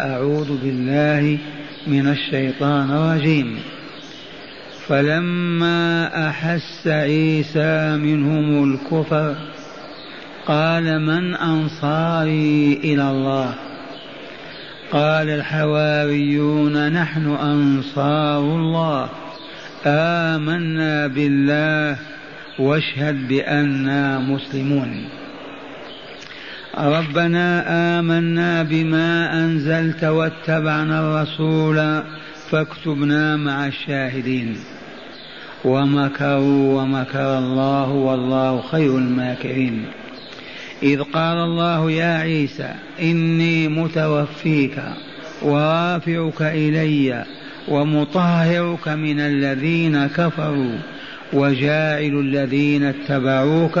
أعوذ بالله من الشيطان الرجيم. فلما أحس عيسى منهم الكفر قال من أنصاري إلى الله؟ قال الحواريون نحن أنصار الله. آمنا بالله واشهد بأننا مسلمون. ربنا آمنا بما أنزلت واتبعنا الرسول فاكتبنا مع الشاهدين. ومكروا ومكر الله والله خير الماكرين. إذ قال الله يا عيسى إني متوفيك ورافعك إلي ومطهرك من الذين كفروا وجاعل الذين اتبعوك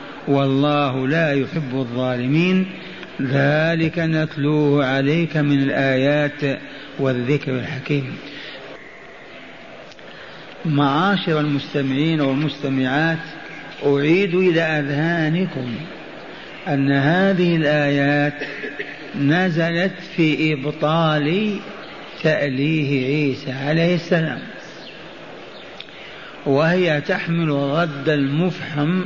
والله لا يحب الظالمين. ذلك نتلوه عليك من الآيات والذكر الحكيم. معاشر المستمعين والمستمعات أعيد إلى أذهانكم أن هذه الآيات نزلت في إبطال تأليه عيسى عليه السلام. وهي تحمل رد المفحم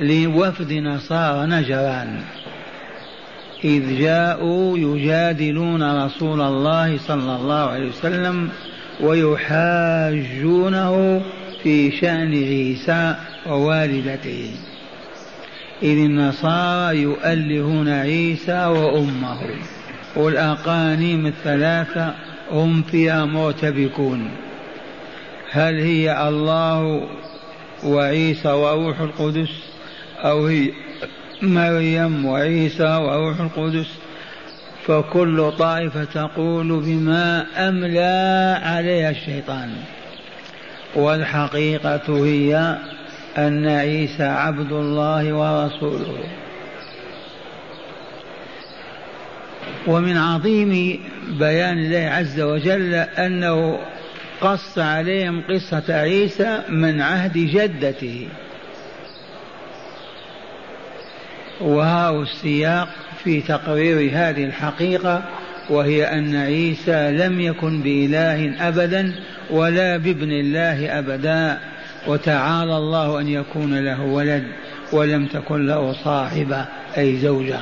لوفد نصارى نجران. إذ جاءوا يجادلون رسول الله صلى الله عليه وسلم ويحاجونه في شأن عيسى ووالدته. إذ النصارى يؤلهون عيسى وأمه. والأقانيم الثلاثة هم فيها مرتبكون هل هي الله وعيسى وروح القدس؟ أو هي مريم وعيسى وروح القدس فكل طائفة تقول بما أملى عليها الشيطان. والحقيقة هي أن عيسى عبد الله ورسوله. ومن عظيم بيان الله عز وجل أنه قص عليهم قصة عيسى من عهد جدته. وهاو السياق في تقرير هذه الحقيقة وهي أن عيسى لم يكن بإله أبدا ولا بابن الله أبدا وتعالى الله أن يكون له ولد ولم تكن له صاحبة أي زوجة.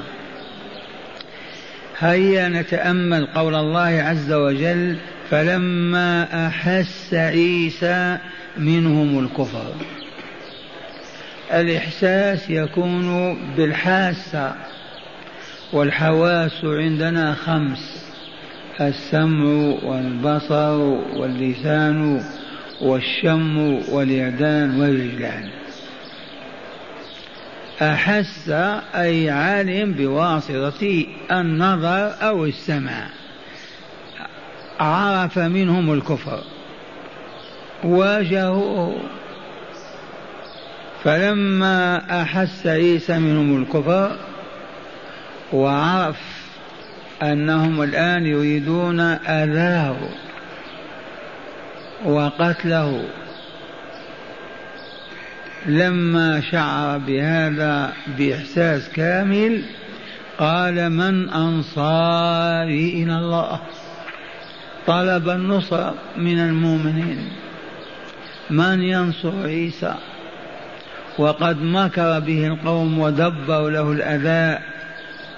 هيا نتأمل قول الله عز وجل فلما أحس عيسى منهم الكفر الإحساس يكون بالحاسة والحواس عندنا خمس السمع والبصر واللسان والشم واليدان والرجلان. أحس أي عالم بواسطة النظر أو السمع. عرف منهم الكفر. واجهوه. فلما أحس عيسى منهم الكفر وعرف أنهم الآن يريدون أذاه وقتله لما شعر بهذا بإحساس كامل قال من أنصاري إلى الله؟ طلب النصر من المؤمنين. من ينصر عيسى؟ وقد مكر به القوم ودبروا له الأذى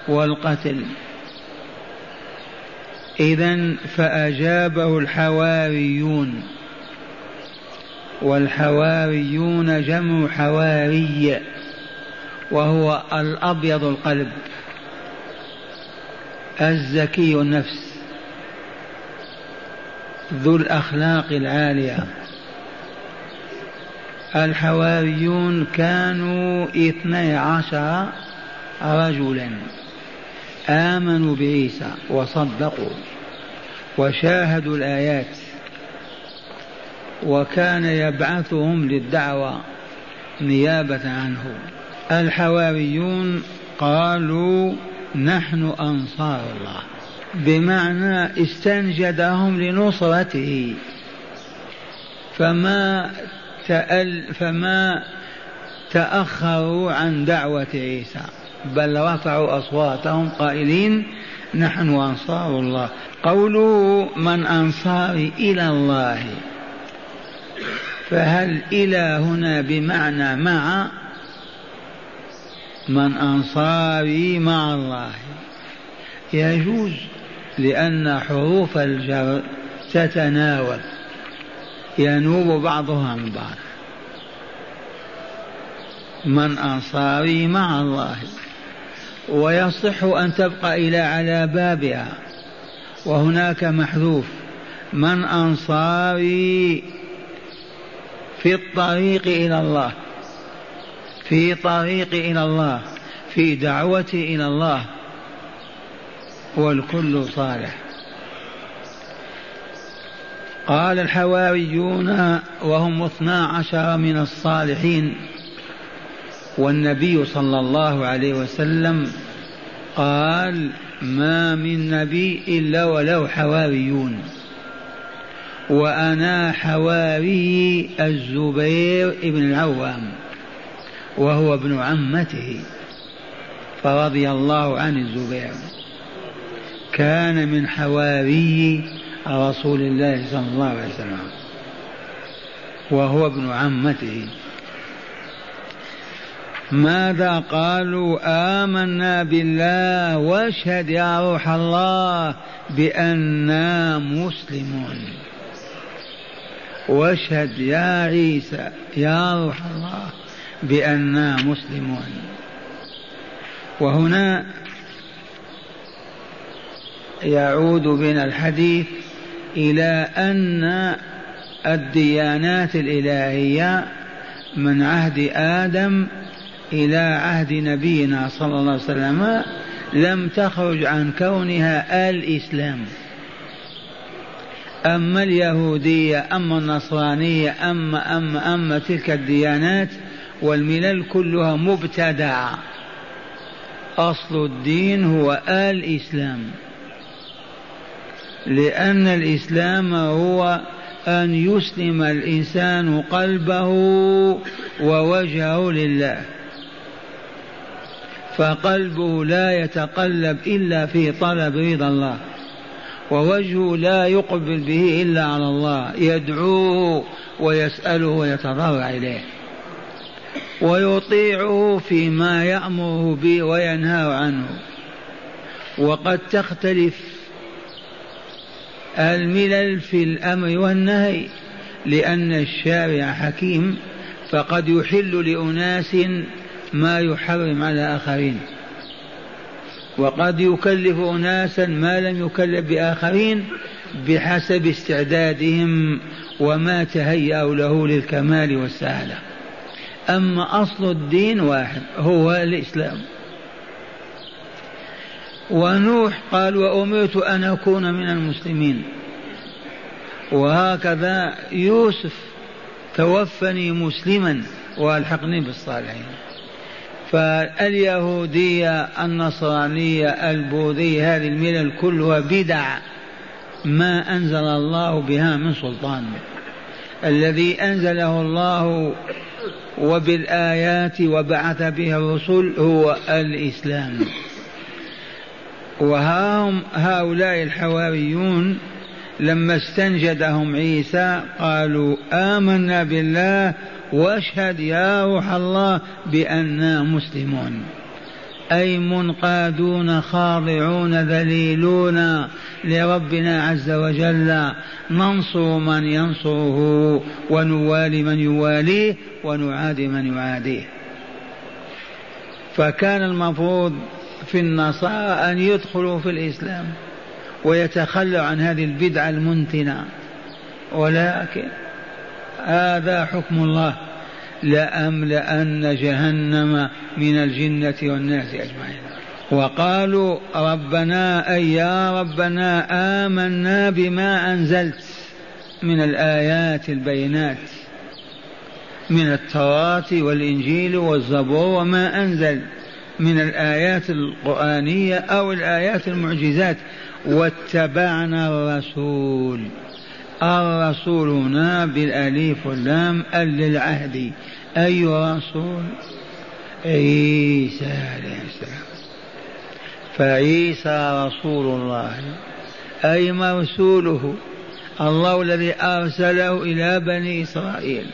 والقتل. إذا فأجابه الحواريون. والحواريون جمع حواري وهو الأبيض القلب الزكي النفس ذو الأخلاق العالية. الحواريون كانوا اثني عشر رجلا. آمنوا بعيسى وصدقوا وشاهدوا الآيات وكان يبعثهم للدعوة نيابة عنه. الحواريون قالوا نحن أنصار الله. بمعنى استنجدهم لنصرته. فما تأل فما تأخروا عن دعوة عيسى؟ بل رفعوا أصواتهم قائلين نحن أنصار الله. قوله من أنصاري إلى الله. فهل إلى هنا بمعنى مع؟ من أنصاري مع الله. يجوز لأن حروف الجر تتناول. ينوب بعضها عن بعض. من أنصاري مع الله. ويصح أن تبقى إلى على بابها. وهناك محذوف. من أنصاري في الطريق إلى الله. في طريق إلى الله. في دعوتي إلى الله. والكل صالح. قال الحواريون وهم اثنا عشر من الصالحين والنبي صلى الله عليه وسلم قال ما من نبي إلا وله حواريون وأنا حواري الزبير بن العوام وهو ابن عمته فرضي الله عن الزبير. كان من حواري رسول الله صلى الله عليه وسلم وهو ابن عمته. ماذا قالوا؟ آمنا بالله واشهد يا روح الله بأننا مسلمون. واشهد يا عيسى يا روح الله بأننا مسلمون. وهنا يعود بنا الحديث إلى أن الديانات الإلهية من عهد آدم إلى عهد نبينا صلى الله عليه وسلم لم تخرج عن كونها الإسلام. أما اليهودية أما النصرانية أما أما أما تلك الديانات والملل كلها مبتدعة. أصل الدين هو الإسلام. لأن الإسلام هو أن يسلم الإنسان قلبه ووجهه لله. فقلبه لا يتقلب إلا في طلب رضا الله ووجهه لا يقبل به إلا على الله يدعوه ويسأله ويتضرع إليه. ويطيعه فيما يأمره به وينهى عنه. وقد تختلف الملل في الأمر والنهي لأن الشارع حكيم فقد يحل لأناس ما يحرم على آخرين. وقد يكلف أناسا ما لم يكلف بآخرين بحسب استعدادهم وما تهيأوا له للكمال والسعادة. أما أصل الدين واحد هو الإسلام. ونوح قال وأمرت أن أكون من المسلمين. وهكذا يوسف توفني مسلما والحقني بالصالحين. فاليهودية النصرانية البوذية هذه الملل كلها بدع. ما أنزل الله بها من سلطان. الذي أنزله الله وبالآيات وبعث به الرسل هو الإسلام. وهم هؤلاء الحواريون لما استنجدهم عيسى قالوا آمنا بالله واشهد يا روح الله بأننا مسلمون. أي منقادون خاضعون ذليلون لربنا عز وجل. ننصر من ينصره ونوالي من يواليه ونعادي من يعاديه. فكان المفروض في النصارى أن يدخلوا في الإسلام ويتخلوا عن هذه البدعة المنتنة. ولكن هذا حكم الله. لأملأن جهنم من الجنة والناس أجمعين. وقالوا ربنا أي يا ربنا آمنا بما أنزلت من الآيات البينات من التوراة والإنجيل والزبور وما أنزل. من الآيات القرآنية أو الآيات المعجزات. واتبعنا الرسول. الرسول هنا بالأليف واللام ال للعهد أي رسول؟ عيسى عليه السلام. فعيسى رسول الله. أي مرسوله؟ الله الذي أرسله إلى بني إسرائيل.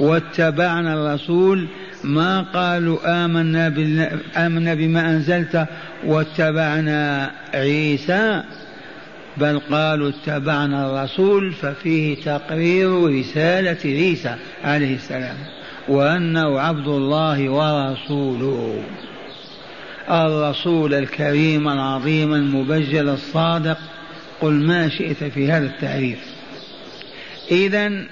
واتبعنا الرسول ما قالوا آمنا, آمنا بما أنزلت واتبعنا عيسى بل قالوا اتبعنا الرسول ففيه تقرير رسالة عيسى عليه السلام وأنه عبد الله ورسوله. الرسول الكريم العظيم المبجل الصادق قل ما شئت في هذا التعريف. إذا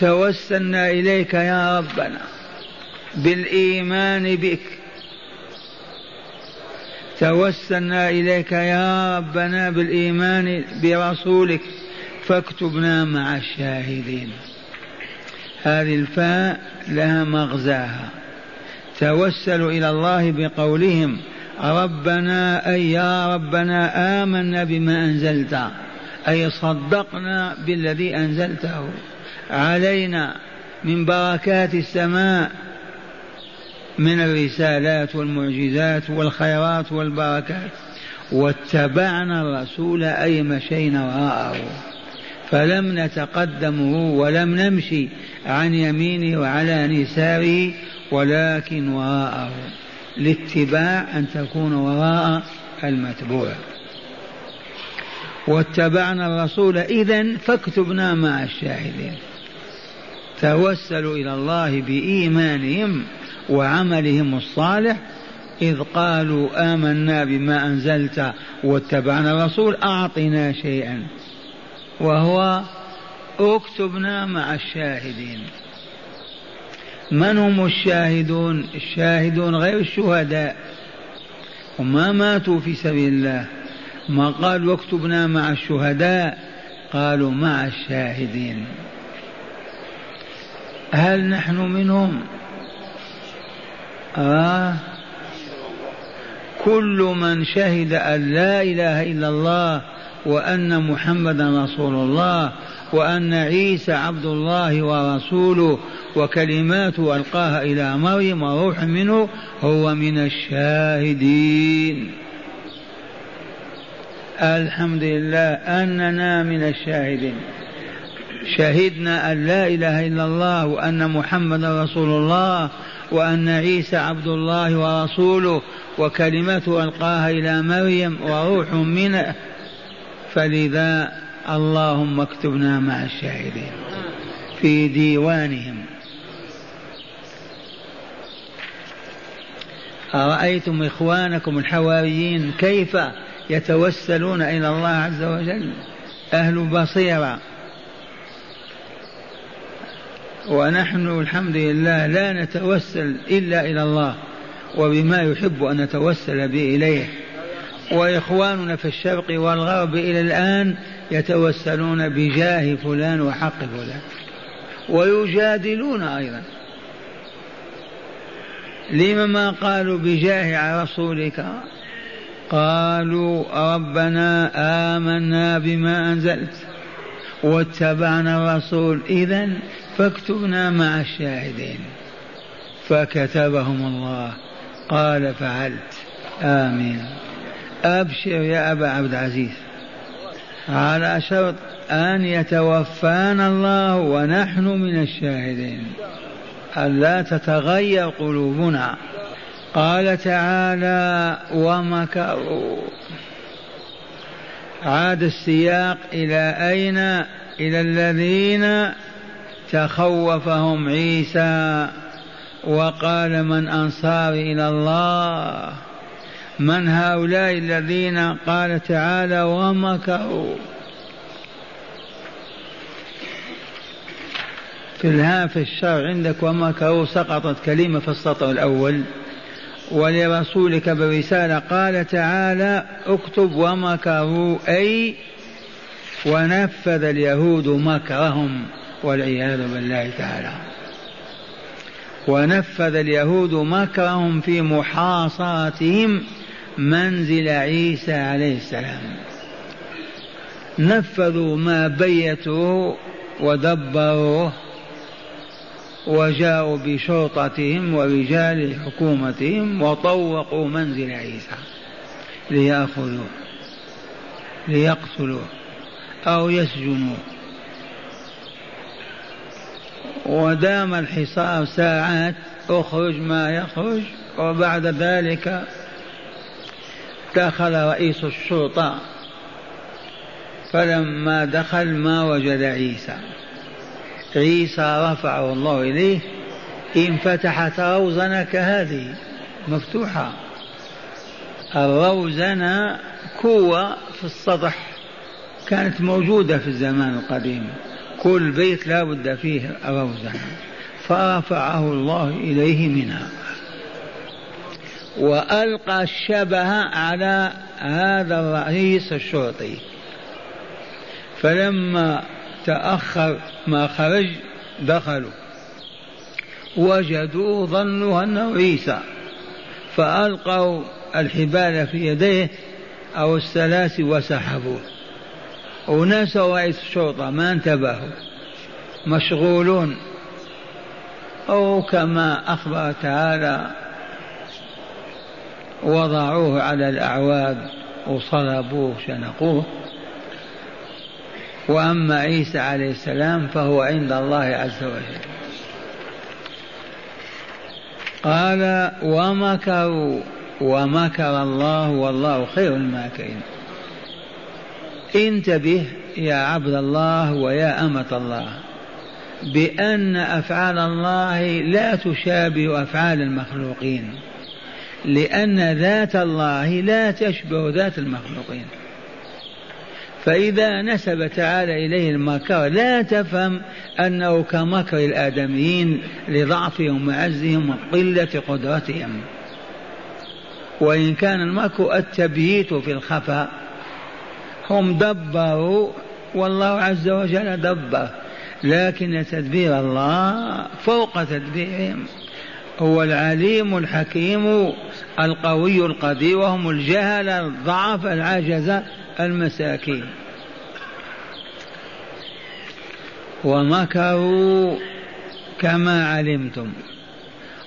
توسلنا إليك يا ربنا. بالإيمان بك. توسلنا إليك يا ربنا بالإيمان برسولك فاكتبنا مع الشاهدين. هذه الفاء لها مغزاها. توسلوا إلى الله بقولهم ربنا أي يا ربنا آمنا بما أنزلت أي صدقنا بالذي أنزلته. علينا من بركات السماء من الرسالات والمعجزات والخيرات والبركات. واتبعنا الرسول أي مشينا وراءه. فلم نتقدمه ولم نمشي عن يمينه وعلى نساره ولكن وراءه. الاتباع أن تكون وراء المتبوع. واتبعنا الرسول إذا فاكتبنا مع الشاهدين. توسلوا إلى الله بإيمانهم. وعملهم الصالح إذ قالوا آمنا بما أنزلت واتبعنا الرسول أعطنا شيئا وهو اكتبنا مع الشاهدين. من هم الشاهدون؟ الشاهدون غير الشهداء. وما ماتوا في سبيل الله. ما قال واكتبنا مع الشهداء قالوا مع الشاهدين. هل نحن منهم؟ آه. كل من شهد أن لا إله إلا الله وأن محمدا رسول الله وأن عيسى عبد الله ورسوله وكلماته ألقاها إلى مريم وروح منه هو من الشاهدين. الحمد لله أننا من الشاهدين. شهدنا أن لا إله إلا الله وأن محمدا رسول الله وأن عيسى عبد الله ورسوله وكلمته ألقاها إلى مريم وروح منه. فلذا اللهم اكتبنا مع الشاهدين في ديوانهم. أرأيتم إخوانكم الحواريين كيف يتوسلون إلى الله عز وجل؟ أهل بصيرة. ونحن الحمد لله لا نتوسل إلا إلى الله وبما يحب أن نتوسل به إليه. وإخواننا في الشرق والغرب إلى الآن يتوسلون بجاه فلان وحق فلان. ويجادلون أيضا. لم ما قالوا بجاه رسولك؟ قالوا ربنا آمنا بما أنزلت واتبعنا الرسول. إذا فاكتبنا مع الشاهدين. فكتبهم الله. قال فعلت. آمين. أبشر يا أبا عبد العزيز. على شرط أن يتوفانا الله ونحن من الشاهدين. ألا تتغير قلوبنا. قال تعالى ومكروا عاد السياق إلى أين؟ إلى الذين تخوفهم عيسى وقال من أنصار إلى الله؟ من هؤلاء الذين قال تعالى ومكروا؟ في في الشرع عندك ومكروا سقطت كلمة في السطر الأول. ولرسولك برسالة قال تعالى اكتب ومكروا أي ونفذ اليهود مكرهم. والعياذ بالله تعالى. ونفذ اليهود مكرهم في محاصرتهم منزل عيسى عليه السلام. نفذوا ما بيتوه ودبروه وجاءوا بشرطتهم ورجال حكومتهم وطوقوا منزل عيسى ليأخذوه ليقتلوه أو يسجنوه ودام الحصار ساعات اخرج ما يخرج وبعد ذلك دخل رئيس الشرطة. فلما دخل ما وجد عيسى. عيسى رفعه الله إليه انفتحت روزنة كهذه. مفتوحة. الروزنة كوة في السطح. كانت موجودة في الزمان القديم. كل بيت لا بد فيه روزنة فرفعه الله إليه منها. وألقى الشبه على هذا الرئيس الشرطي. فلما تأخر ما خرج دخلوا. وجدوا ظنوا أنه عيسى. فألقوا الحبال في يديه أو السلاسل وسحبوه. ونسوا رئيس الشرطة ما انتبهوا. مشغولون. أو كما أخبر تعالى وضعوه على الأعواد وصلبوه شنقوه. وأما عيسى عليه السلام فهو عند الله عز وجل. قال ومكروا ومكر الله والله خير الماكرين. انتبه يا عبد الله ويا أمة الله بأن أفعال الله لا تشابه أفعال المخلوقين لأن ذات الله لا تشبه ذات المخلوقين. فإذا نسب تعالى إليه المكر لا تفهم أنه كمكر الآدميين لضعفهم وعزهم وقلة قدرتهم. وإن كان المكر التبييت في الخفاء هم دبروا والله عز وجل دبر. لكن تدبير الله فوق تدبيرهم. هو العليم الحكيم القوي القدير وهم الجهل الضعف العجز المساكين. ومكروا كما علمتم.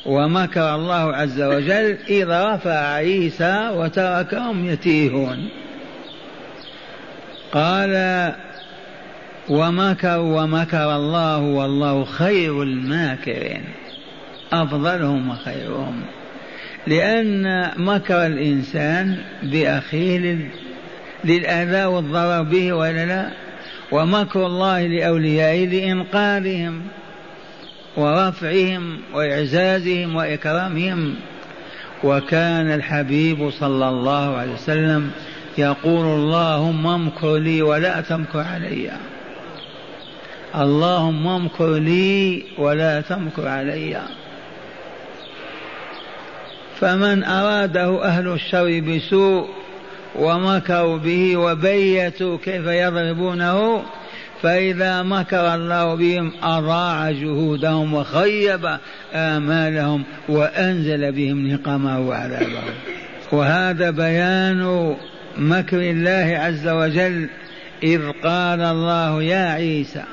ومكر الله عز وجل إذا رفع عيسى وتركهم يتيهون. قال ومكروا ومكر الله والله خير الماكرين أفضلهم وخيرهم لأن مكر الإنسان بأخيه للأذى والضرر به ولا لا؟ ومكر الله لأوليائه لإنقاذهم ورفعهم وإعزازهم وإكرامهم. وكان الحبيب صلى الله عليه وسلم يقول اللهم امكر لي ولا تمكر علي. اللهم امكر لي ولا تمكر علي. فمن أراده أهل الشر بسوء ومكروا به وبيتوا كيف يضربونه فإذا مكر الله بهم أضاع جهودهم وخيب آمالهم وأنزل بهم نقمه وعذابه. وهذا بيان مكر الله عز وجل إذ قال الله يا عيسى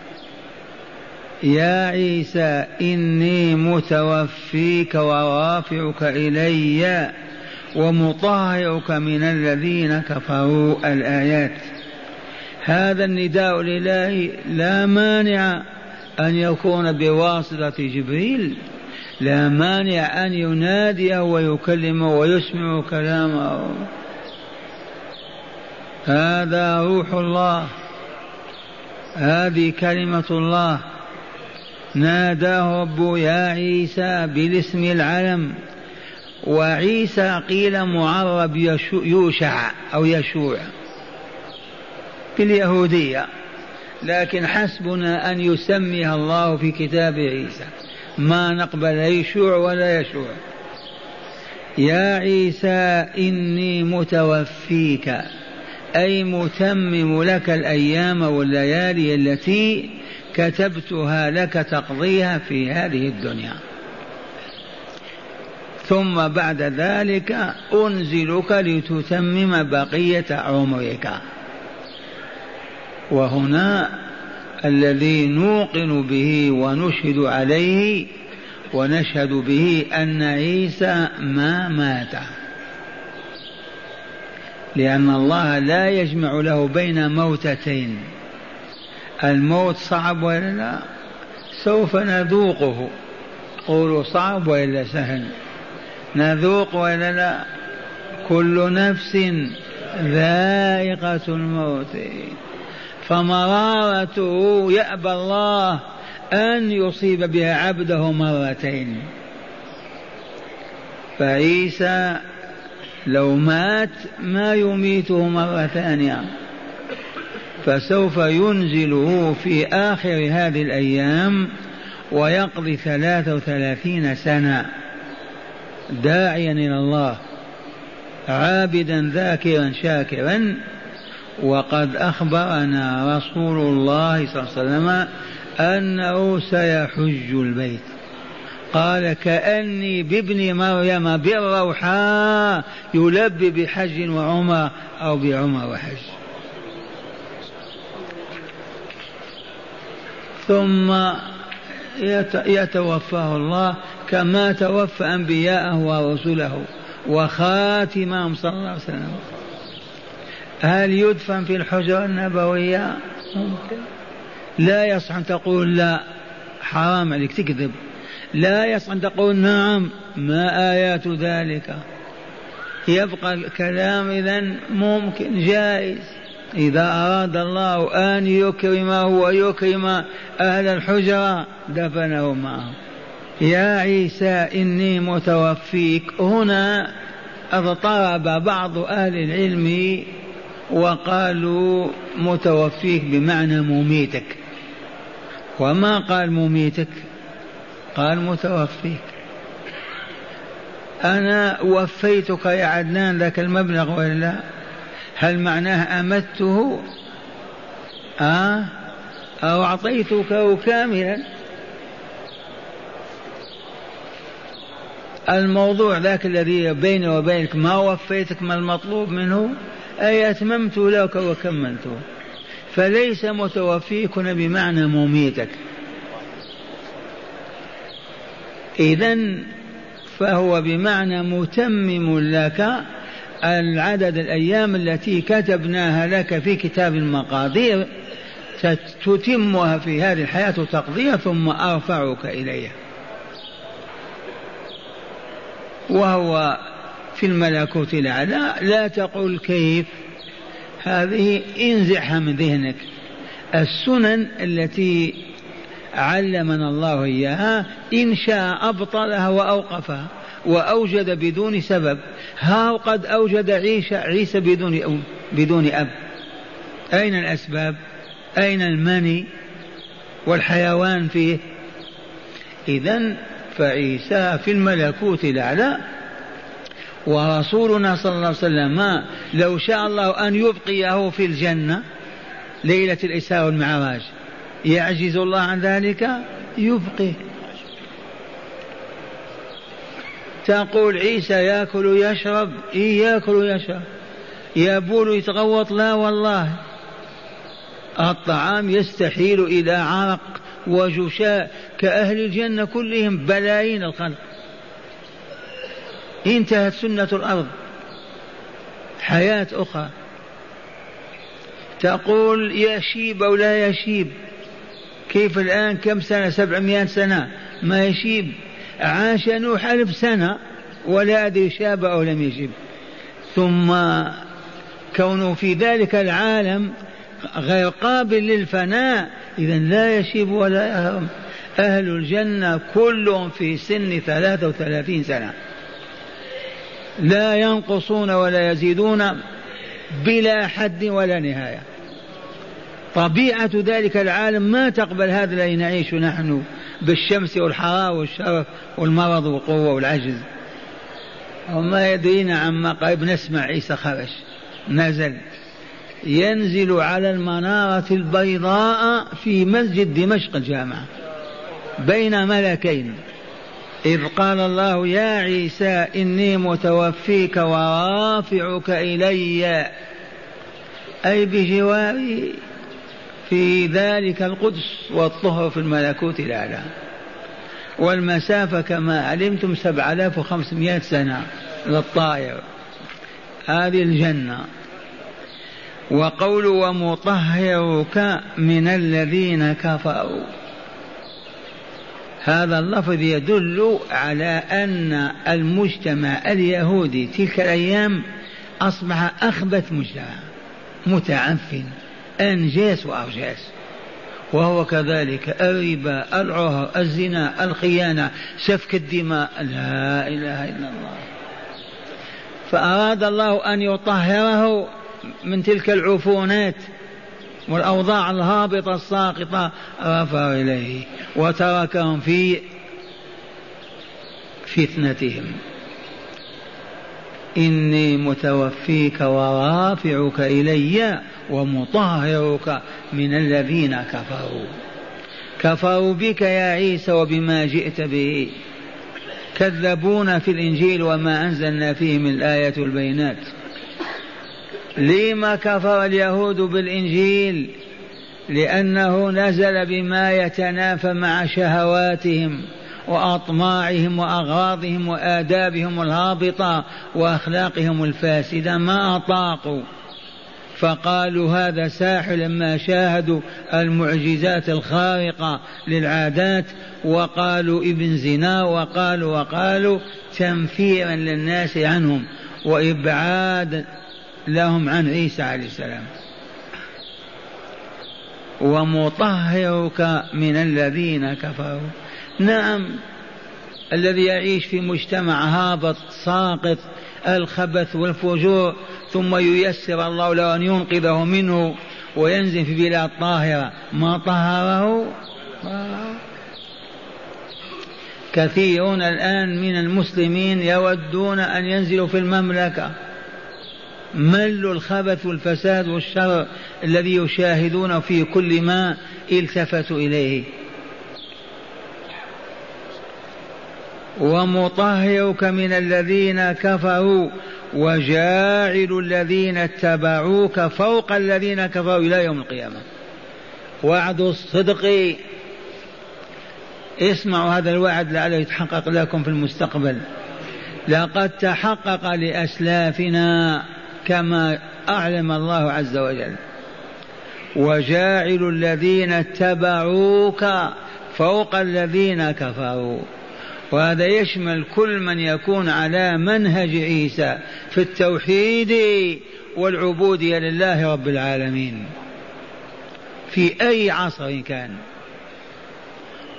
يا عيسى إني متوفيك ورافعك إلي ومطهرك من الذين كفروا الآيات. هذا النداء لله لا مانع أن يكون بواسطة جبريل لا مانع أن يناديه ويكلمه ويسمع كلامه. هذا روح الله. هذه كلمة الله. ناداه رب يا عيسى بالاسم العلم. وعيسى قيل معرب يوشع أو يشوع. باليهودية. لكن حسبنا أن يسميها الله في كتاب عيسى. ما نقبل يشوع ولا يشوع. يا عيسى إني متوفيك. أي متمم لك الأيام والليالي التي كتبتها لك تقضيها في هذه الدنيا. ثم بعد ذلك أنزلك لتتمم بقية عمرك. وهنا الذي نوقن به ونشهد عليه ونشهد به أن عيسى ما مات. لأن الله لا يجمع له بين موتتين. الموت صعب ولا لا؟ سوف نذوقه. قولوا صعب ولا سهل؟ نذوق ولا لا؟ كل نفس ذائقة الموت. فمرارته يأبى الله أن يصيب بها عبده مرتين. فعيسى لو مات ما يميته مرة ثانية فسوف ينزله في آخر هذه الأيام ويقضي ثلاثة وثلاثين سنة. داعيا إلى الله. عابدا ذاكرا شاكرا. وقد أخبرنا رسول الله صلى الله عليه وسلم أنه سيحج البيت. قال كأني بابن مريم بالروحاء يلبي بحج وعمر أو بعمر وحج ثم يتوفاه الله كما توفى أنبياءه ورسله وخاتمهم صلى الله عليه وسلم. هل يدفن في الحجرة النبوية؟ لا يصح أن تقول لا حرام عليك تكذب. لا يصح أن تقول نعم ما آيات ذلك؟ يبقى الكلام إذا ممكن جائز. إذا أراد الله أن يكرمه ويكرم أهل الحجرة دفنه معه يا عيسى إني متوفيك. هنا اضطرب بعض أهل العلم وقالوا متوفيك بمعنى مميتك. وما قال مميتك؟ قال متوفيك أنا وفيتك يا عدنان ذاك المبلغ ولا هل معناه أمته آه؟ أو أعطيتك كاملا؟ الموضوع ذاك الذي بيني وبينك ما وفيتك ما المطلوب منه؟ أي أتممت لك وكملته فليس متوفيك بمعنى مميتك. إذا فهو بمعنى متمم لك العدد الأيام التي كتبناها لك في كتاب المقادير تتمها في هذه الحياة وتقضيها ثم أرفعك إليها. وهو في الملكوت الأعلى لا تقول كيف؟ هذه انزعها من ذهنك. السنن التي علمنا الله إياها إن شاء أبطلها وأوقفها وأوجد بدون سبب. ها قد أوجد عيسى عيسى بدون أم بدون أب. أين الأسباب؟ أين المني والحيوان فيه؟ إذا فعيسى في الملكوت الأعلى. ورسولنا صلى الله عليه وسلم ما لو شاء الله أن يبقيه في الجنة ليلة الإسراء والمعراج. يعجز الله عن ذلك؟ يبقي. تقول عيسى ياكل ويشرب؟ إيه ياكل ويشرب. يبول ويتغوط لا والله. الطعام يستحيل إلى عرق وجشاء كأهل الجنة كلهم بلايين الخلق. انتهت سنة الأرض. حياة أخرى. تقول يشيب أو لا يشيب؟ كيف الآن كم سنة؟ سبعمائة سنة. ما يشيب. عاش نوح ألف سنة ولا أدري شاب أو لم يشب. ثم كونه في ذلك العالم غير قابل للفناء إذا لا يشيب ولا يهرم. أهل الجنة كلهم في سن ثلاثة وثلاثين سنة. لا ينقصون ولا يزيدون بلا حد ولا نهاية. طبيعة ذلك العالم ما تقبل هذا الذي نعيش نحن بالشمس والحرارة والشرف والمرض والقوة والعجز. وما يدرينا عما قريب. نسمع عيسى خرج نزل. ينزل على المنارة البيضاء في مسجد دمشق الجامعة بين ملكين. إذ قال الله يا عيسى إني متوفيك ورافعك إلي. أي بجواري في ذلك القدس والطهر في الملكوت الأعلى. والمسافة كما علمتم سبعة آلاف وخمسمائة سنة للطائر. هذه الجنة. وقول ومطهرك من الذين كفروا. هذا اللفظ يدل على أن المجتمع اليهودي تلك الأيام أصبح أخبث مجتمع متعفن. أنجاس وأرجاس وهو كذلك الربا العهر الزنا الخيانة سفك الدماء. لا إله إلا الله. فأراد الله أن يطهره من تلك العفونات والأوضاع الهابطة الساقطة. رفع إليه وتركهم في فتنتهم. إني متوفيك ورافعك إلي ومطهرك من الذين كفروا. كفروا بك يا عيسى وبما جئت به. كذبونا في الإنجيل وما أنزلنا فيه من الآيات والبينات. لما كفر اليهود بالإنجيل؟ لأنه نزل بما يتنافى مع شهواتهم وأطماعهم وأغراضهم وآدابهم الهابطة وأخلاقهم الفاسدة. ما أطاقوا. فقالوا هذا ساحر لما شاهدوا المعجزات الخارقة للعادات وقالوا ابن زنا وقالوا وقالوا تنفيرا للناس عنهم وإبعاد لهم عن عيسى عليه السلام. ومطهرك من الذين كفروا. نعم الذي يعيش في مجتمع هابط ساقط الخبث والفجور ثم ييسر الله له أن ينقذه منه وينزل في بلاد طاهرة. ما طهره؟ كثيرون الآن من المسلمين يودون أن ينزلوا في المملكة. مل الخبث والفساد والشر الذي يشاهدونه في كل ما التفتوا إليه. ومطهرك من الذين كفروا وجاعل الذين اتبعوك فوق الذين كفروا إلى يوم القيامة. وعد الصدق. اسمعوا هذا الوعد لعله يتحقق لكم في المستقبل. لقد تحقق لأسلافنا كما أعلم الله عز وجل. وجاعل الذين اتبعوك فوق الذين كفروا. وهذا يشمل كل من يكون على منهج عيسى في التوحيد والعبودية لله رب العالمين. في أي عصر كان.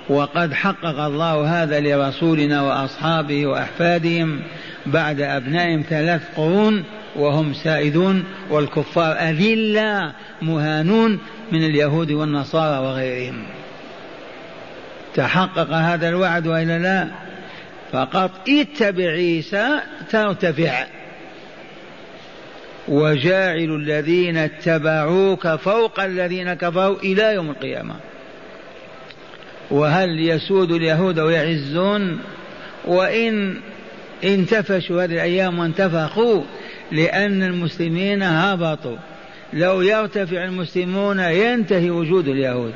وقد حقق الله هذا لرسولنا وأصحابه وأحفادهم بعد أبنائهم ثلاث قرون وهم سائدون والكفار أذلة مهانون من اليهود والنصارى وغيرهم. تحقق هذا الوعد وإلا لا؟ فقط اتبع عيسى ترتفع. وجاعل الذين اتبعوك فوق الذين كفروا إلى يوم القيامة. وهل يسود اليهود ويعزون؟ وإن انتفشوا هذه الأيام وانتفخوا لأن المسلمين هبطوا. لو يرتفع المسلمون ينتهي وجود اليهود.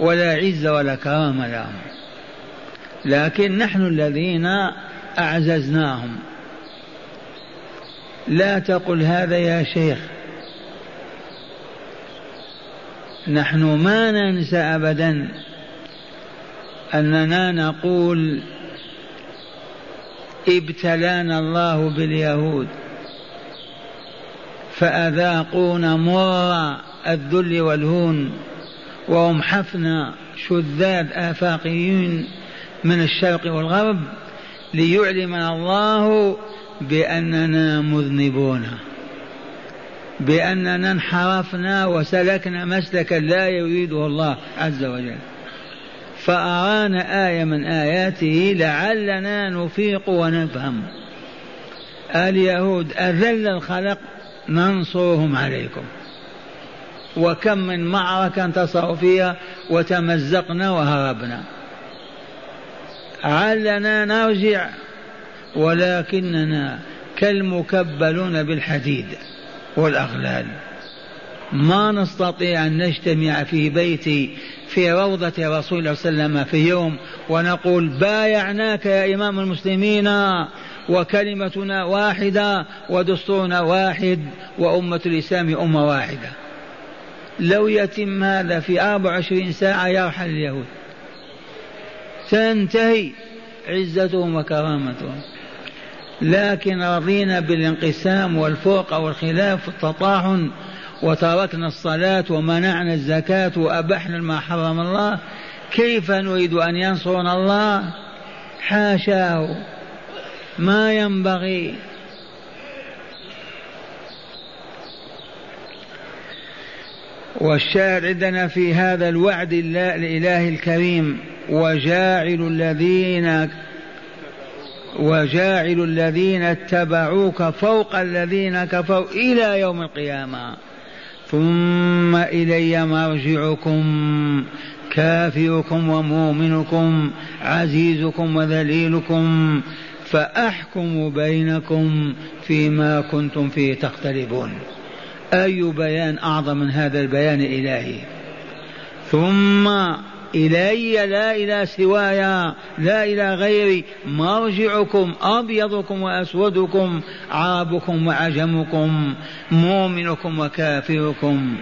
ولا عز ولا كرامة لهم لكن نحن الذين أعززناهم. لا تقل هذا يا شيخ. نحن ما ننسى أبدا أننا نقول ابتلانا الله باليهود. فأذاقونا مر الذل والهون. وهم حفنة شذاذ آفاقيين من الشرق والغرب ليعلمنا الله بأننا مذنبون. بأننا انحرفنا وسلكنا مسلكا لا يريده الله عز وجل. فأرانا آية من آياته لعلنا نفيق ونفهم. اليهود أذل الخلق ننصرهم عليكم. وكم من معركة انتصروا فيها وتمزقنا وهربنا. علنا نرجع ولكننا كالمكبلون بالحديد والأغلال. ما نستطيع أن نجتمع في بيتي في روضة رسول الله صلى الله عليه وسلم في يوم ونقول بايعناك يا إمام المسلمين وكلمتنا واحدة ودستورنا واحد وأمة الإسلام أمة واحدة. لو يتم هذا في أربع وعشرين ساعة يرحل اليهود. تنتهي عزتهم وكرامتهم. لكن رضينا بالانقسام والفوق والخلاف والتطاحن وتركنا الصلاة ومنعنا الزكاة وأبحنا ما حرم الله. كيف نريد أن ينصرنا الله؟ حاشاه. ما ينبغي والشاهد عندنا في هذا الوعد الإله الكريم وجاعل الذين وجاعل الذين اتبعوك فوق الذين كفروا إلى يوم القيامة. ثم إلي مرجعكم كافركم ومؤمنكم عزيزكم وذليلكم فأحكم بينكم فيما كنتم فيه تختلفون. أي بيان أعظم من هذا البيان الإلهي ثم إلي لا إلى سوايا لا إلى غيري مرجعكم أبيضكم وأسودكم عربكم وعجمكم مؤمنكم وكافركم.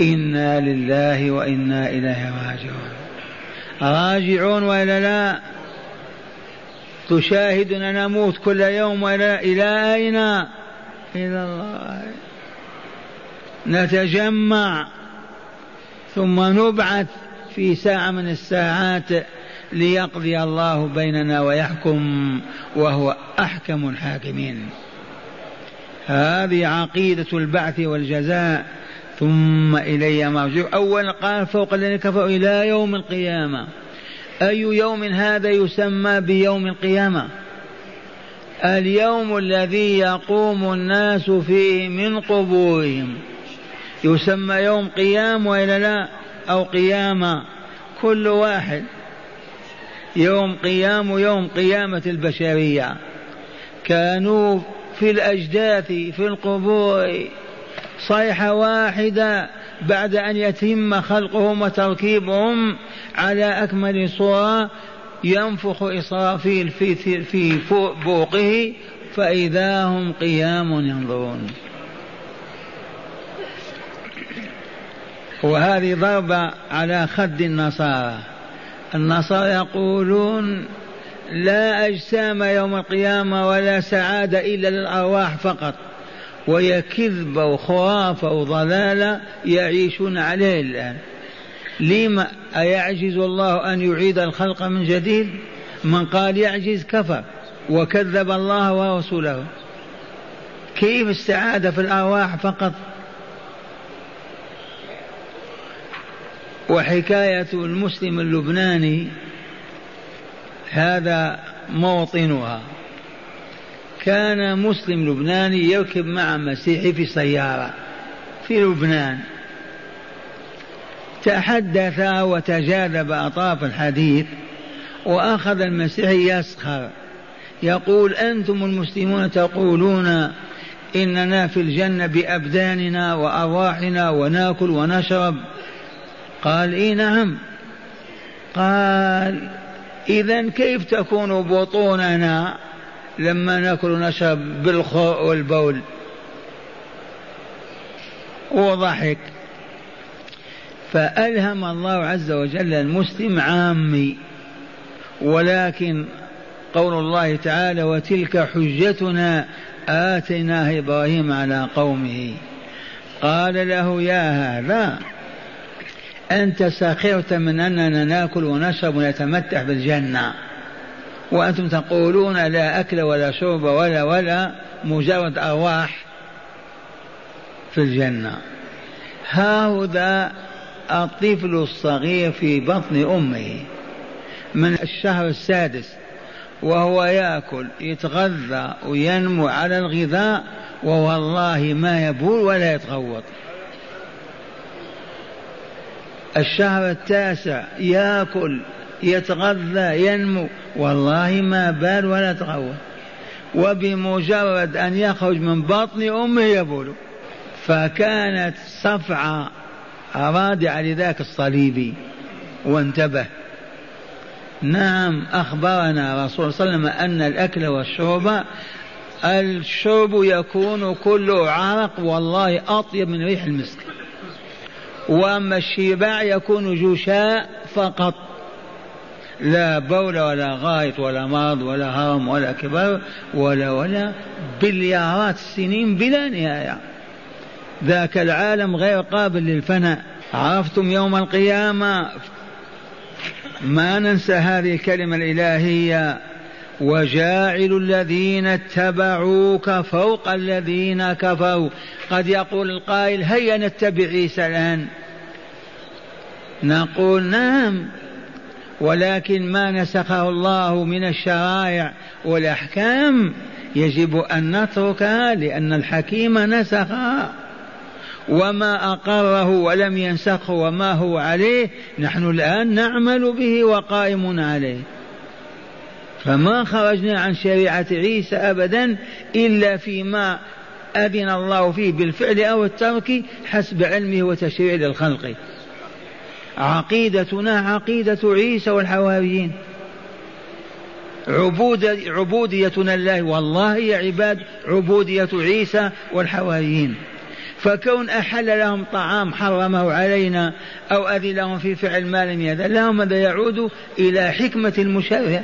إنا لله وإنا إليه راجعون. راجعون وإلا لا؟ تشاهدنا نموت كل يوم وإلا إلى أين؟ إلى الله. نتجمع ثم نبعث في ساعة من الساعات ليقضي الله بيننا ويحكم وهو أحكم الحاكمين. هذه عقيدة البعث والجزاء. ثم إلي مرجع أولا قال فوق الذين كفروا إلى يوم القيامة. أي يوم هذا يسمى بيوم القيامة؟ اليوم الذي يقوم الناس فيه من قبورهم. يسمى يوم قيام وإلا لا؟ أو قيامه كل واحد. يوم قيام يوم قيامة البشرية. كانوا في الأجداث في القبور. صيحة واحدة بعد أن يتم خلقهم وتركيبهم على أكمل صورة ينفخ إسرافيل في في بوقه فإذا هم قيام ينظرون. وهذه ضربة على خد النصارى. النصارى يقولون لا أجسام يوم القيامة ولا سعادة إلا للأرواح فقط. وهي كذبة وخرافة وضلالة يعيشون عليه الآن. لما أيعجز الله أن يعيد الخلق من جديد؟ من قال يعجز كفر وكذب الله ورسوله. كيف السعادة في الأرواح فقط؟ وحكاية المسلم اللبناني هذا موطنها. كان مسلم لبناني يركب مع مسيحي في سيارة في لبنان. تحدث وتجاذب أطراف الحديث وأخذ المسيحي يسخر. يقول أنتم المسلمون تقولون إننا في الجنة بأبداننا وأرواحنا ونأكل ونشرب. قال إيه نعم. قال إذا كيف تكون بطوننا لما نأكل ونشرب بالخوء والبول؟ وضحك. فألهم الله عز وجل المسلم عامي ولكن قول الله تعالى وتلك حجتنا آتيناها إبراهيم على قومه قال له يا هذا أنت سخرت من أننا نأكل ونشرب ونتمتع بالجنة. وأنتم تقولون لا أكل ولا شرب ولا ولا مجرد أرواح في الجنة. هذا الطفل الصغير في بطن أمه من الشهر السادس وهو يأكل يتغذى وينمو على الغذاء ووالله ما يبول ولا يتغوط. الشهر التاسع ياكل يتغذى ينمو. والله ما بال ولا تغوط وبمجرد أن يخرج من بطن أمه يبول. فكانت صفعة رادعة لذاك الصليبي وانتبه. نعم أخبرنا رسول صلى الله عليه وسلم أن الأكل والشرب الشرب يكون كله عرق والله أطيب من ريح المسك. وأما الشباع يكون جشاء فقط. لا بول ولا غائط ولا مرض ولا هرم ولا كبر ولا ولا بليارات السنين بلا نهاية. ذاك العالم غير قابل للفناء. عرفتم يوم القيامة؟ ما ننسى هذه الكلمة الإلهية. وجاعل الذين اتبعوك فوق الذين كفروا. قد يقول القائل هيا نتبع عيسى الآن. نقول نعم ولكن ما نسخه الله من الشرائع والأحكام يجب أن نتركها لأن الحكيم نسخها وما أقره ولم ينسخه وما هو عليه نحن الآن نعمل به وقائم عليه. فما خرجنا عن شريعة عيسى أبدا إلا فيما أذن الله فيه بالفعل أو الترك حسب علمه وتشريع للخلق عقيدتنا عقيدة عيسى والحواريين. عبود عبوديتنا الله والله يا عباد عبودية عيسى والحواريين. فكون أحل لهم طعام حرمه علينا أو أذن لهم في فعل ما لم يأذن لهم هذا يعود إلى حكمة المشرع.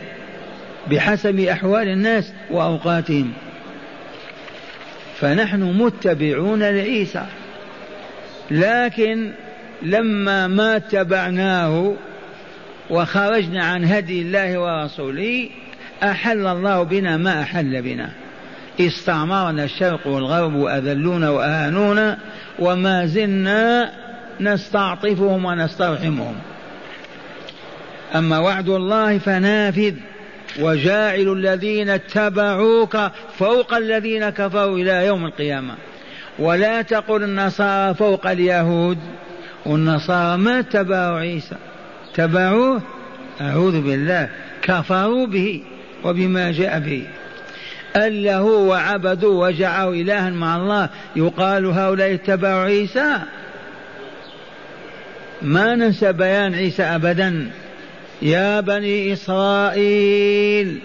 بحسب أحوال الناس وأوقاتهم. فنحن متبعون لعيسى. لكن لما ما اتبعناه وخرجنا عن هدي الله ورسوله أحل الله بنا ما أحل بنا. استعمرنا الشرق والغرب وأذلونا وأهانونا وما زلنا نستعطفهم ونسترحمهم. أما وعد الله فنافذ. وجاعل الذين اتبعوك فوق الذين كفروا إلى يوم القيامة. ولا تقل النصارى فوق اليهود. والنصارى ما اتبعوا عيسى. تبعوه أعوذ بالله. كفروا به وبما جاء به. أله وعبدوا وجعلوا إلها مع الله. يقال هؤلاء اتبعوا عيسى. ما ننسى بيان عيسى أبدا. يا بني إسرائيل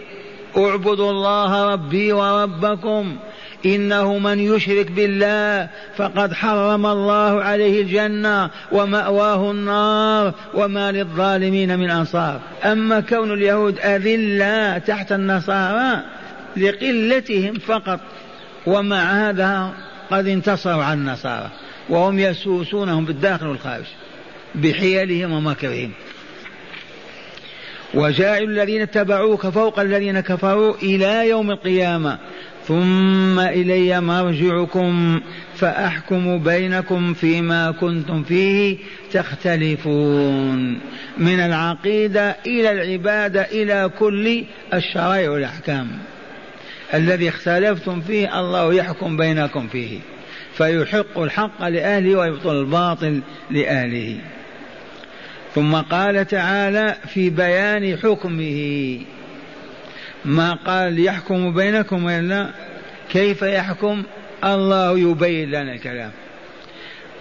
اعبدوا الله ربي وربكم إنه من يشرك بالله فقد حرم الله عليه الجنة ومأواه النار وما للظالمين من أنصار. أما كون اليهود أذلة تحت النصارى لقلتهم فقط ومع هذا قد انتصروا على النصارى وهم يسوسونهم بالداخل والخارج بحيلهم ومكرهم. وجاعل الذين اتبعوك فوق الذين كفروا إلى يوم القيامة. ثم إلي مرجعكم فأحكم بينكم فيما كنتم فيه تختلفون. من العقيدة إلى العبادة إلى كل الشرائع والأحكام. الذي اختلفتم فيه الله يحكم بينكم فيه. فيحق الحق لأهله ويبطل الباطل لأهله. ثم قال تعالى في بيان حكمه. ما قال يحكم بينكم ولا كيف يحكم؟ الله يبين لنا الكلام.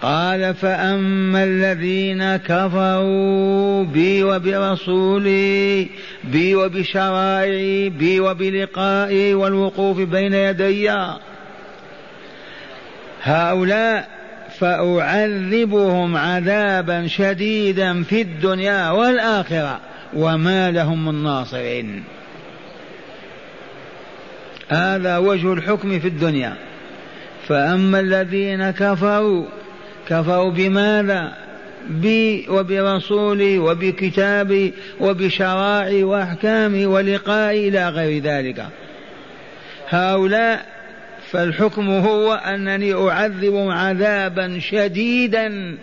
قال فأما الذين كفروا بي وبرسولي بي وبشرائعي بي وبلقائي والوقوف بين يدي هؤلاء فأعذبهم عذابا شديدا في الدنيا والآخرة وما لهم من ناصرين. هذا وجه الحكم في الدنيا. فأما الذين كفروا كفروا بماذا؟ بي وبرسولي وبكتابي وبشرائعي واحكامي ولقائي إلى غير ذلك. هؤلاء فالحكم هو أنني أعذب عذابا شديدا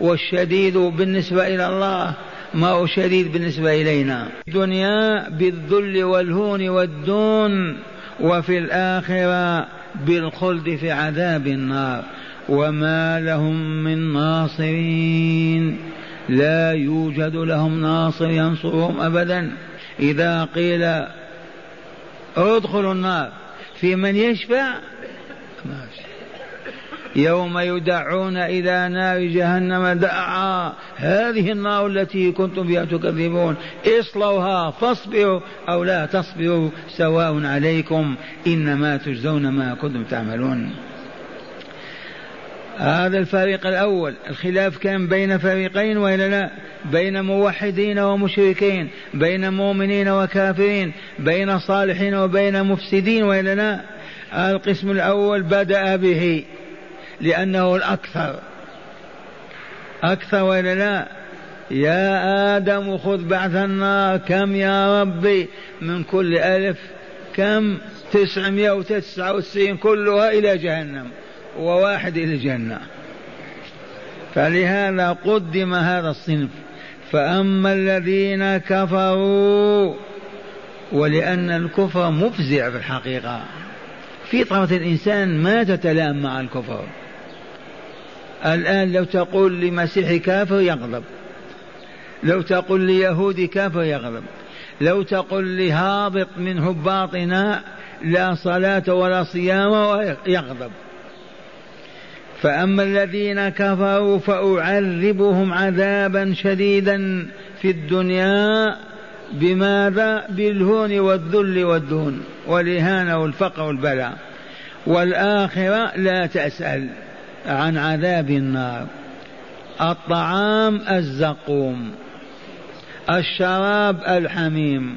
والشديد بالنسبة إلى الله ما هو شديد بالنسبة إلينا. الدنيا بالذل والهون والدون وفي الآخرة بالخلد في عذاب النار. وما لهم من ناصرين لا يوجد لهم ناصر ينصرهم أبدا. إذا قيل ادخلوا النار في من يشفع؟ يوم يدعون إلى نار جهنم دعا هذه النار التي كنتم بها تكذبون. اصلوها فاصبروا أو لا تصبروا سواء عليكم. إنما تجزون ما كنتم تعملون. هذا الفريق الأول. الخلاف كان بين فريقين وإلا لا؟ بين موحدين ومشركين بين مؤمنين وكافرين بين صالحين وبين مفسدين وإلا لا؟ القسم الأول بدأ به لأنه الأكثر. أكثر وإلا لا؟ يا آدم خذ بعث النار. كم يا ربي؟ من كل ألف كم؟ تسعمائة وتسعة وتسعين كلها إلى جهنم. وواحد إلى الجنة. فلهذا قدم هذا الصنف. فأما الذين كفروا ولأن الكفر مفزع في الحقيقة. فطرة الإنسان ما تتلام مع الكفر. الآن لو تقول لمسيحي كافر يغضب. لو تقول ليهودي كافر يغضب. لو تقول لهابط من هباطنا لا صلاة ولا صيام يغضب فأما الذين كفروا فأعذبهم عذابا شديدا في الدنيا بماذا؟ بالهون والذل والدون والإهانة والفقر والبلاء. والآخرة لا تسأل عن عذاب النار. الطعام الزقوم الشراب الحميم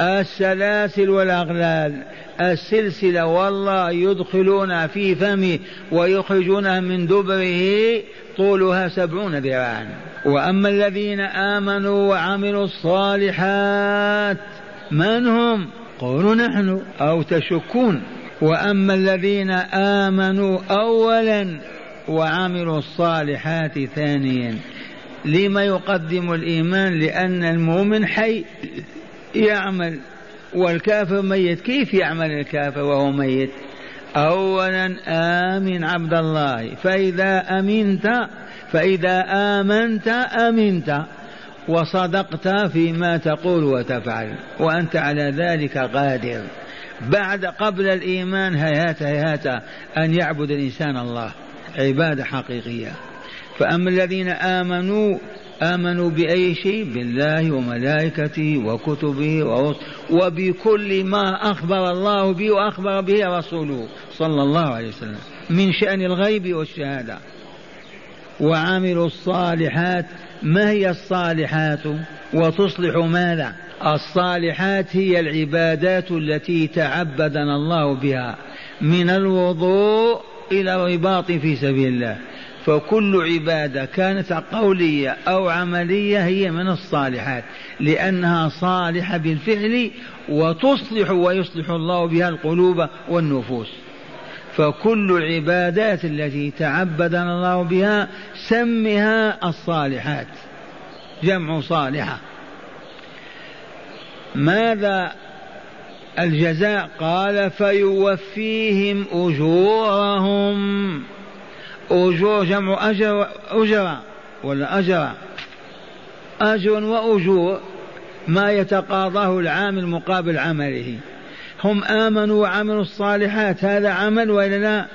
السلاسل والأغلال. السلسلة والله يدخلون في فمه ويخرجونها من دبره طولها سبعون ذراعا. وأما الذين آمنوا وعملوا الصالحات من هم؟ قولوا نحن أو تشكون. وأما الذين آمنوا أولا وعملوا الصالحات ثانيا لما يقدم الإيمان؟ لأن المؤمن حي. يعمل والكافر ميت. كيف يعمل الكافر وهو ميت؟ أولا آمن عبد الله. فإذا أمنت فإذا آمنت أمنت وصدقت فيما تقول وتفعل وأنت على ذلك قادر. بعد قبل الإيمان هيهات هيهات أن يعبد الإنسان الله. عبادة حقيقية. فأما الذين آمنوا آمنوا بأي شيء؟ بالله وملائكته وكتبه ورسله. وبكل ما أخبر الله به وأخبر به رسوله صلى الله عليه وسلم. من شأن الغيب والشهادة. وعملوا الصالحات. ما هي الصالحات؟ وتصلح ماذا؟ الصالحات هي العبادات التي تعبدنا الله بها من الوضوء إلى الرباط في سبيل الله. فكل عبادة كانت قولية أو عملية هي من الصالحات لأنها صالحة بالفعل وتصلح ويصلح الله بها القلوب والنفوس. فكل العبادات التي تعبدنا الله بها سمها الصالحات جمع صالحة. ماذا الجزاء؟ قال فيوفيهم أجورهم. أجور جمع أجر أجرة ولا أجر؟ أجر وأجور ما يتقاضاه العامل مقابل عمله. هم آمنوا وعملوا الصالحات. هذا عمل وإلا لا؟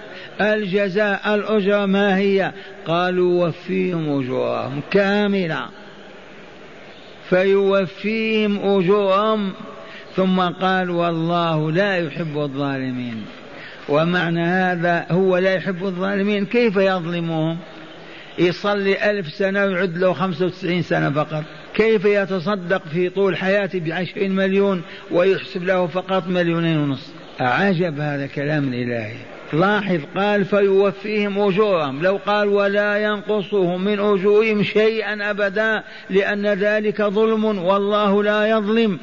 الجزاء الأجرة ما هي؟ قالوا وفيهم أجورهم كاملة. فيوفيهم أجورهم ثم قال والله لا يحب الظالمين. ومعنى هذا هو لا يحب الظالمين كيف يظلمهم؟ يصلي ألف سنة ويعد له خمسة وتسعين سنة فقط. كيف يتصدق في طول حياته بعشرين مليون ويحسب له فقط مليونين ونصف؟ عجب هذا كلام الإلهي. لاحظ قال فيوفيهم أجورهم. لو قال ولا ينقصهم من أجورهم شيئا أبدا لأن ذلك ظلم والله لا يظلم.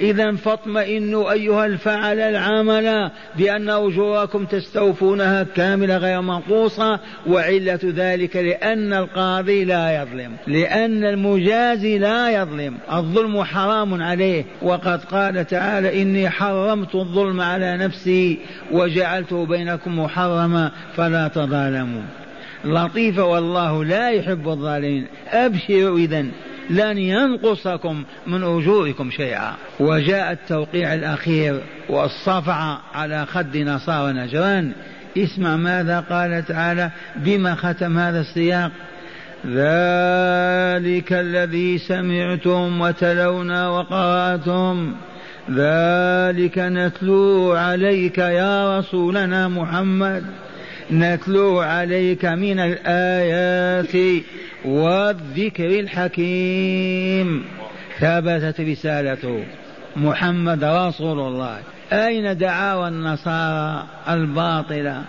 إذا فاطمئنوا أيها الفعل العمل بأن أجوركم تستوفونها كاملة غير منقوصة وعلة ذلك لأن القاضي لا يظلم لأن المجازي لا يظلم. الظلم حرام عليه. وقد قال تعالى إني حرمت الظلم على نفسي وجعلته بينكم محرما فلا تظالموا. لطيفة والله لا يحب الظالمين. أبشروا إذا لن ينقصكم من أجوركم شيئا. وجاء التوقيع الأخير والصفعة على خد نصارى نجران. اسمع ماذا قال تعالى؟ بما ختم هذا السياق؟ ذلك الذي سمعتم وتلونا وقرأتم. ذلك نتلو عليك يا رسولنا محمد. نتلو عليك من الآيات والذكر الحكيم. ثبتت رسالته محمد رسول الله. أين دعاوى النصارى الباطلة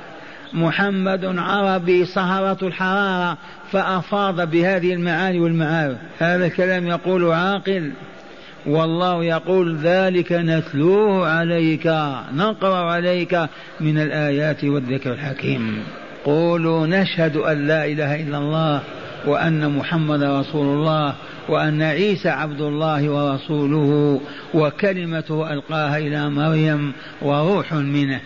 محمد عربي سهرة الحرارة فأفاض بهذه المعاني والمعارف هذا الكلام يقول عاقل. والله يقول ذلك نتلوه عليك نقرأ عليك من الآيات والذكر الحكيم. قولوا نشهد أن لا إله إلا الله وأن محمد رسول الله وأن عيسى عبد الله ورسوله وكلمته ألقاها إلى مريم وروح منه.